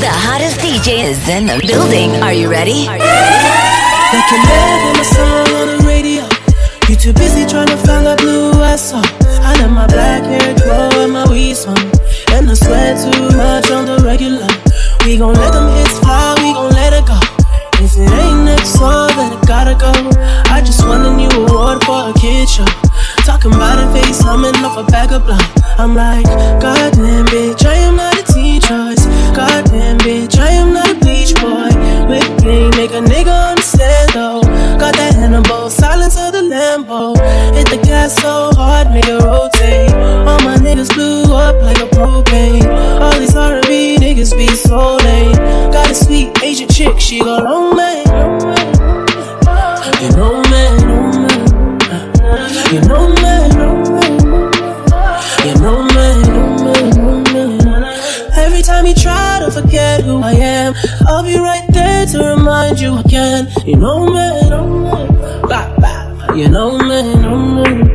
The hottest DJ is in the building. Are you ready? Like you never my song on the radio. You too busy trying to find a blue I saw. I let my black hair grow and my weed song. And I sweat too much on the regular. We gon' let them hits fly, we gon' let it go. If it ain't next door, then it gotta go. I just won a new award for a kid show. Talking about a face, humming off a bag of blow. I'm like, goddamn bitch, I a nigga understand though. Got that Hannibal, silence of the Lambo. Hit the gas so hard, make it rotate. All my niggas blew up like a propane. All these R&B niggas be so lame. Got a sweet Asian chick, she go long way. You know man. You know man. You know man, man, know man. Every time you try to forget who I am, You know man, know man. Bah, bah. You know man, know man.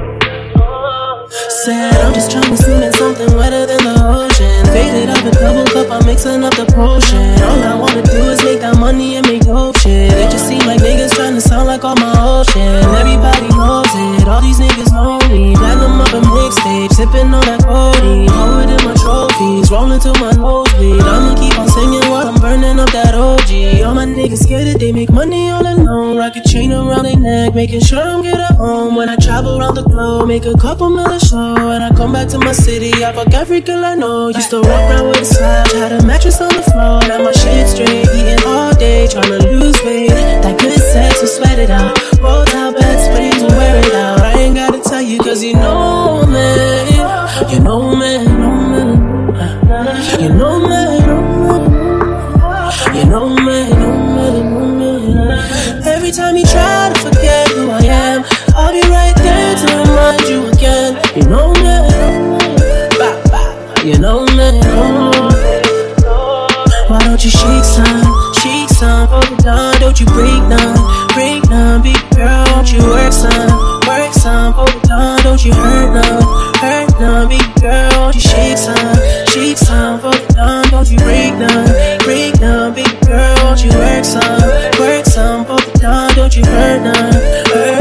Said I'm just trying to swim in something wetter than the ocean. Faded up a double cup, I'm mixing up the potion. All I wanna do is make that money and make dope shit. It just seem like niggas trying to sound like all my old shit. Everybody knows it, all these niggas know me. Platinum up a mixtape, sipping on that Cody. Hold in my trophies, rolling to my All my niggas scared that they make money all alone. Rock a chain around their neck, making sure I'm good at home. When I travel around the globe, make a couple million show. When I come back to my city, I fuck every girl I know. Used to walk around with a slouch, had a mattress on the floor. Now my shit straight, eating all day, trying to lose weight. That good sex, so sweat it out. Roll down bed springs, we'll wear it out. I ain't gotta tell you, cause you know me. You know me, know me. You know me, Every time you try to forget who I am, I'll be right there to remind you again. You know me, you know me. Why don't you shake some, shake some, the time don't you break none, break none, big girl, don't you work some, work some, for the time? don't you hurt none, hurt none, big girl, don't you shake some, shake some, the time don't you break none, break none, big girl, don't you work some. Don't you hurt now.